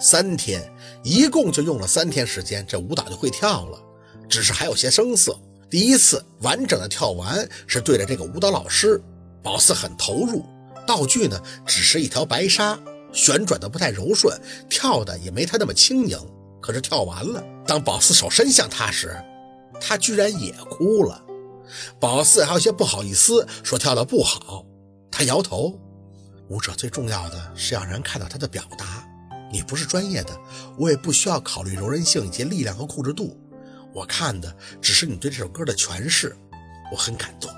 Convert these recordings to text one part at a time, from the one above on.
三天，一共就用了三天时间，这舞蹈就会跳了，只是还有些生涩。第一次完整的跳完是对着这个舞蹈老师，宝四很投入。道具呢，只是一条白纱，旋转的不太柔顺，跳的也没他那么轻盈。可是跳完了，当宝四手伸向他时，他居然也哭了。宝四还有些不好意思，说跳的不好。他摇头。舞者最重要的是让人看到他的表达。你不是专业的，我也不需要考虑柔韧性以及力量和控制度。我看的只是你对这首歌的诠释。我很感动。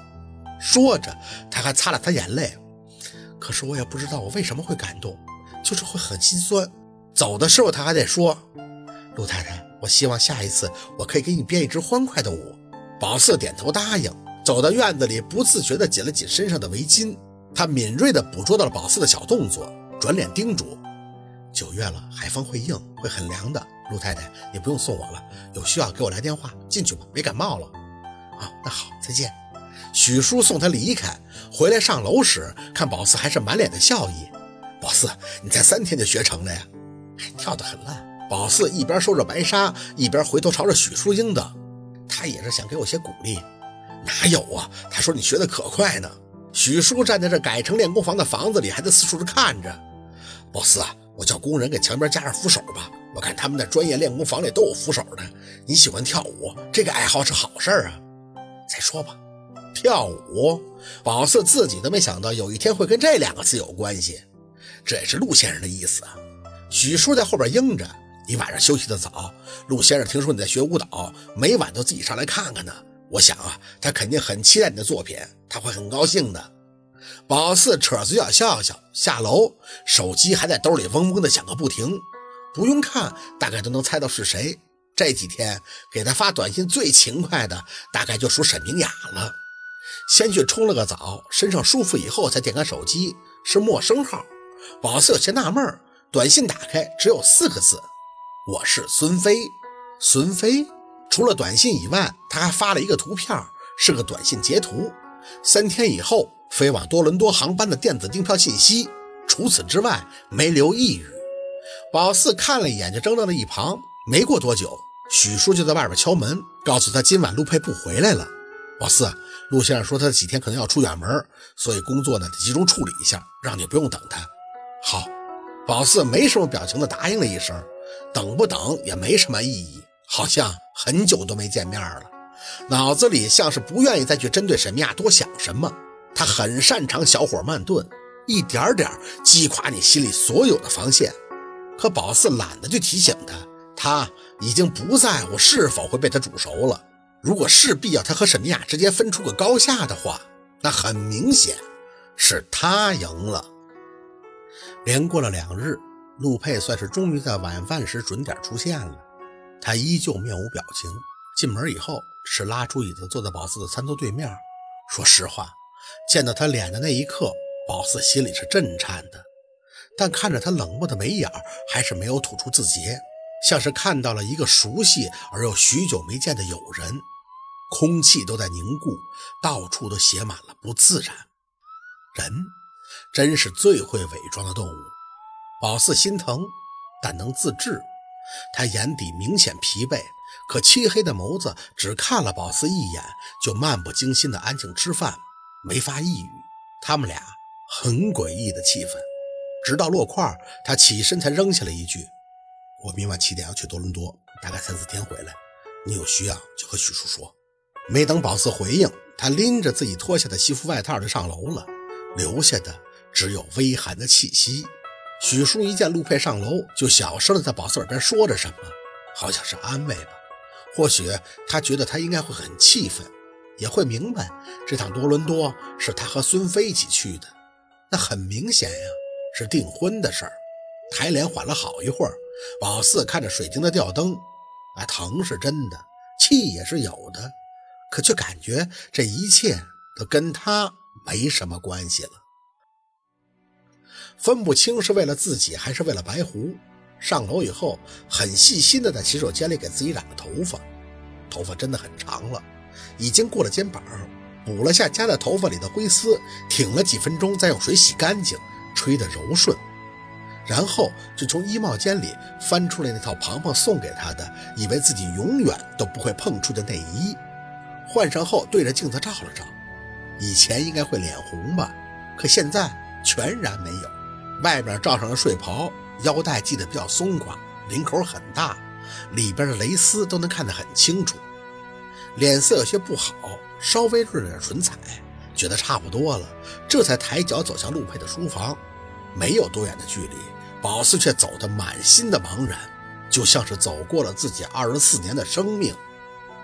说着，他还擦了擦眼泪。可是我也不知道我为什么会感动，就是会很心酸。走的时候他还得说：“陆太太，我希望下一次我可以给你编一支欢快的舞。”宝四点头答应，走到院子里，不自觉地紧了紧身上的围巾。他敏锐地捕捉到了宝四的小动作，转脸叮嘱：“九月了，海风会硬，会很凉的。陆太太，你不用送我了，有需要给我来电话。进去吧，别感冒了。”“啊，那好，再见。”许叔送他离开，回来上楼时，看宝四还是满脸的笑意。宝四，你才三天就学成了呀？还跳得很烂。宝四一边收着白纱，一边回头朝着许淑英道：“他也是想给我些鼓励。”哪有啊？他说你学的可快呢。许叔站在这改成练功房的房子里，还在四处的看着。宝四啊，我叫工人给墙边加上扶手吧。我看他们在专业练功房里都有扶手的。你喜欢跳舞，这个爱好是好事啊。再说吧。跳舞，宝四自己都没想到有一天会跟这两个字有关系，这也是陆先生的意思啊。许叔在后边应着：“你晚上休息的早，陆先生听说你在学舞蹈，每晚都自己上来看看呢。我想啊，他肯定很期待你的作品，他会很高兴的。”宝四扯嘴角笑笑，下楼，手机还在兜里嗡嗡的响个不停，不用看，大概都能猜到是谁。这几天给他发短信最勤快的，大概就属沈明雅了。先去冲了个澡，身上舒服以后，才点开手机，是陌生号。宝四有些纳闷，短信打开只有四个字：“我是孙飞。”孙飞。除了短信以外，他还发了一个图片，是个短信截图。三天以后飞往多伦多航班的电子订票信息。除此之外，没留一语。宝四看了一眼，就怔到了一旁。没过多久，许叔就在外边敲门，告诉他今晚陆佩不回来了。宝四。陆先生说他几天可能要出远门，所以工作呢得集中处理一下，让你不用等他。好，宝四没什么表情的答应了一声。等不等也没什么意义，好像很久都没见面了。脑子里像是不愿意再去针对沈明亚多想什么。他很擅长小火慢炖，一点点击垮你心里所有的防线。可宝四懒得去提醒他，他已经不在乎是否会被他煮熟了。如果势必要他和沈明雅之间分出个高下的话，那很明显是他赢了。连过了两日，陆佩算是终于在晚饭时准点出现了。他依旧面无表情，进门以后是拉出椅子坐在宝四的餐桌对面。说实话，见到他脸的那一刻，宝四心里是震颤的。但看着他冷漠的眉眼，还是没有吐出字节，像是看到了一个熟悉而又许久没见的友人。空气都在凝固，到处都写满了不自然。人真是最会伪装的动物。宝四心疼，但能自制。他眼底明显疲惫，可漆黑的眸子只看了宝四一眼，就漫不经心的安静吃饭，没发一语。他们俩很诡异的气氛。直到落块，他起身才扔下了一句：“我明晚七点要去多伦多，大概三四天回来。你有需要就和许叔说。”没等宝四回应，他拎着自己脱下的西服外套就上楼了，留下的只有微寒的气息。许叔一见陆佩上楼，就小声的在宝四耳边说着什么，好像是安慰吧。或许他觉得他应该会很气愤，也会明白这趟多伦多是他和孙飞一起去的，那很明显呀，是订婚的事儿。抬脸缓了好一会儿，宝四看着水晶的吊灯，啊，疼是真的，气也是有的。可却感觉这一切都跟他没什么关系了，分不清是为了自己还是为了白狐。上楼以后，很细心的在洗手间里给自己染了头发，头发真的很长了，已经过了肩膀，补了下夹在头发里的灰丝，挺了几分钟，再用水洗干净，吹得柔顺。然后就从衣帽间里翻出来那套庞庞送给他的，以为自己永远都不会碰触的内衣，换上后对着镜子照了照，以前应该会脸红吧，可现在全然没有。外边罩上了睡袍，腰带系得比较松垮，领口很大，里边的蕾丝都能看得很清楚。脸色有些不好，稍微润了点唇彩，觉得差不多了，这才抬脚走向陆佩的书房。没有多远的距离。宝四却走得满心的茫然，就像是走过了自己二十四年的生命。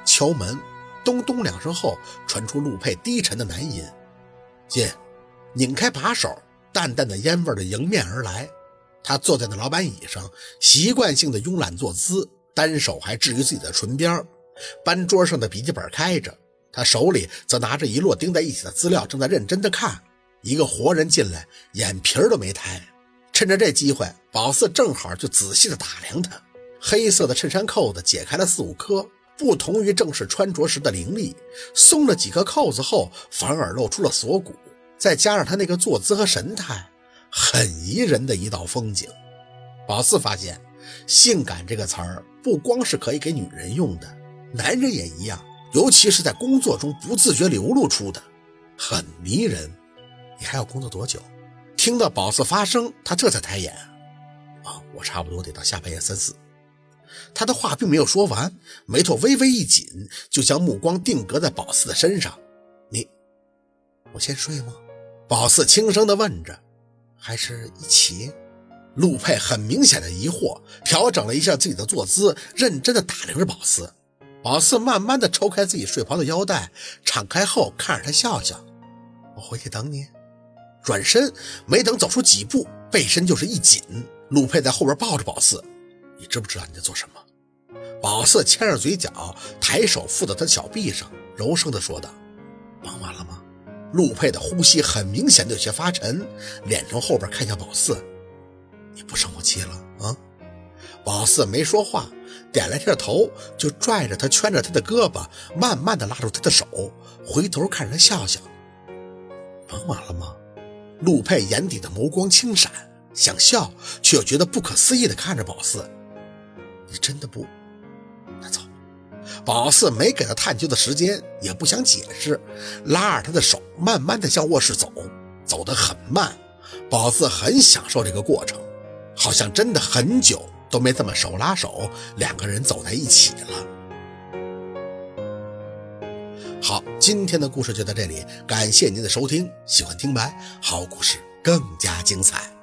敲门，咚咚两声后，传出陆佩低沉的男音：“进。”拧开把手，淡淡的烟味的迎面而来。他坐在那老板椅上，习惯性的慵懒坐姿，单手还置于自己的唇边。班桌上的笔记本开着，他手里则拿着一摞钉在一起的资料，正在认真的看。一个活人进来，眼皮儿都没抬。趁着这机会，宝四正好就仔细的打量他。黑色的衬衫扣子解开了四五颗，不同于正式穿着时的凌厉，松了几颗扣子后，反而露出了锁骨。再加上他那个坐姿和神态，很宜人的一道风景。宝四发现，性感这个词儿不光是可以给女人用的，男人也一样，尤其是在工作中不自觉流露出的，很迷人。你还要工作多久？听到宝四发声，他这才抬眼。啊，我差不多得到下半夜三四。他的话并没有说完，眉头微微一紧，就将目光定格在宝四的身上。你，我先睡吗？宝四轻声地问着。还是一起？陆佩很明显的疑惑，调整了一下自己的坐姿，认真地打量着宝四。宝四慢慢地抽开自己睡袍的腰带，敞开后看着他笑笑。我回去等你。转身，没等走出几步，背身就是一紧。陆佩在后边抱着宝四，你知不知道你在做什么？宝四牵着嘴角，抬手附到他的小臂上，柔声的说道：“忙完了？”陆佩的呼吸很明显的有些发沉，脸从后边看向宝四：“你不生我气了啊？”宝四没说话，点了下头，就拽着他，圈着他的胳膊，慢慢的拉住他的手，回头看着他笑笑：“忙完了吗？”陆佩眼底的眸光轻闪，想笑，却又觉得不可思议的看着宝四：“你真的不？那走。”宝四没给他探究的时间，也不想解释，拉着他的手，慢慢的向卧室走，走得很慢。宝四很享受这个过程，好像真的很久都没这么手拉手，两个人走在一起了。好，今天的故事就到这里，感谢您的收听。喜欢听白，好故事更加精彩。